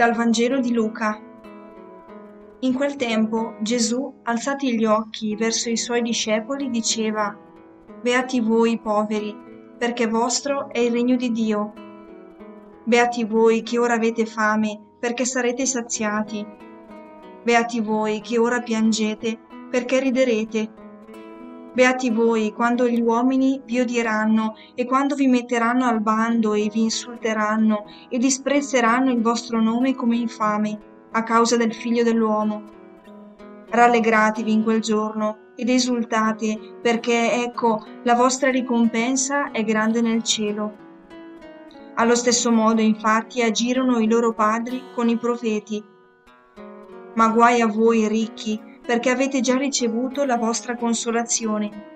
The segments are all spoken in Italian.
Dal Vangelo di Luca. In quel tempo Gesù, alzati gli occhi verso i suoi discepoli, diceva, Beati voi poveri, perché vostro è il regno di Dio. Beati voi che ora avete fame, perché sarete saziati. Beati voi che ora piangete, perché riderete. Beati voi quando gli uomini vi odieranno e quando vi metteranno al bando e vi insulteranno e disprezzeranno il vostro nome come infame a causa del figlio dell'uomo. Rallegratevi in quel giorno ed esultate perché ecco la vostra ricompensa è grande nel cielo. Allo stesso modo infatti agirono i loro padri con i profeti. Ma guai a voi ricchi perché avete già ricevuto la vostra consolazione.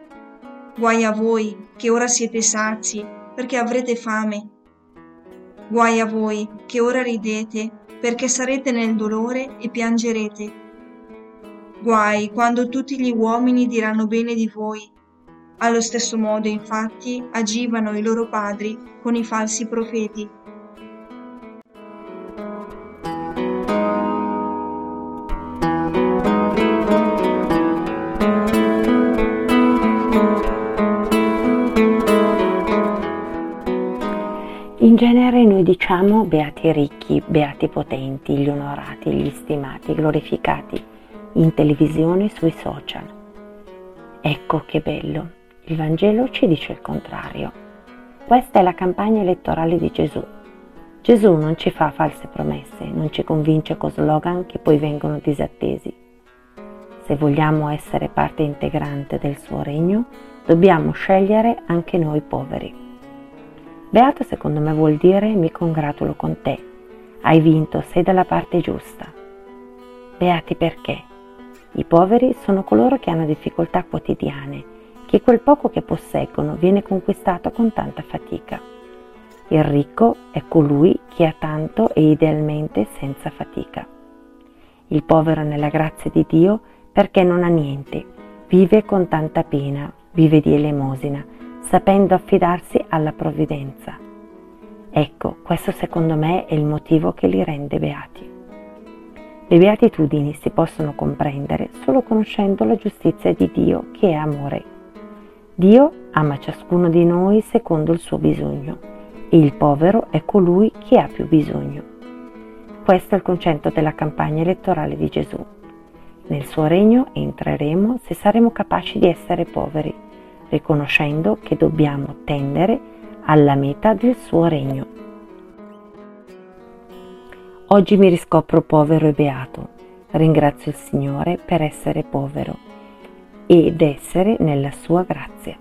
Guai a voi, che ora siete sazi, perché avrete fame. Guai a voi, che ora ridete, perché sarete nel dolore e piangerete. Guai quando tutti gli uomini diranno bene di voi. Allo stesso modo, infatti, agivano i loro padri con i falsi profeti. In genere noi diciamo beati ricchi, beati potenti, gli onorati, gli stimati, glorificati in televisione sui social. Ecco che bello, il Vangelo ci dice il contrario. Questa è la campagna elettorale di Gesù. Gesù non ci fa false promesse, non ci convince con slogan che poi vengono disattesi. Se vogliamo essere parte integrante del suo regno, dobbiamo scegliere anche noi poveri. Beato secondo me vuol dire mi congratulo con te, hai vinto, sei dalla parte giusta. Beati perché? I poveri sono coloro che hanno difficoltà quotidiane, che quel poco che posseggono viene conquistato con tanta fatica. Il ricco è colui che ha tanto e idealmente senza fatica. Il povero nella grazia di Dio perché non ha niente, vive con tanta pena, vive di elemosina, sapendo affidarsi alla provvidenza. Ecco, questo secondo me è il motivo che li rende beati. Le beatitudini si possono comprendere solo conoscendo la giustizia di Dio che è amore. Dio ama ciascuno di noi secondo il suo bisogno e il povero è colui che ha più bisogno. Questo è il concetto della campagna elettorale di Gesù. Nel suo regno entreremo se saremo capaci di essere poveri riconoscendo che dobbiamo tendere alla meta del suo regno. Oggi mi riscopro povero e beato. Ringrazio il Signore per essere povero ed essere nella sua grazia.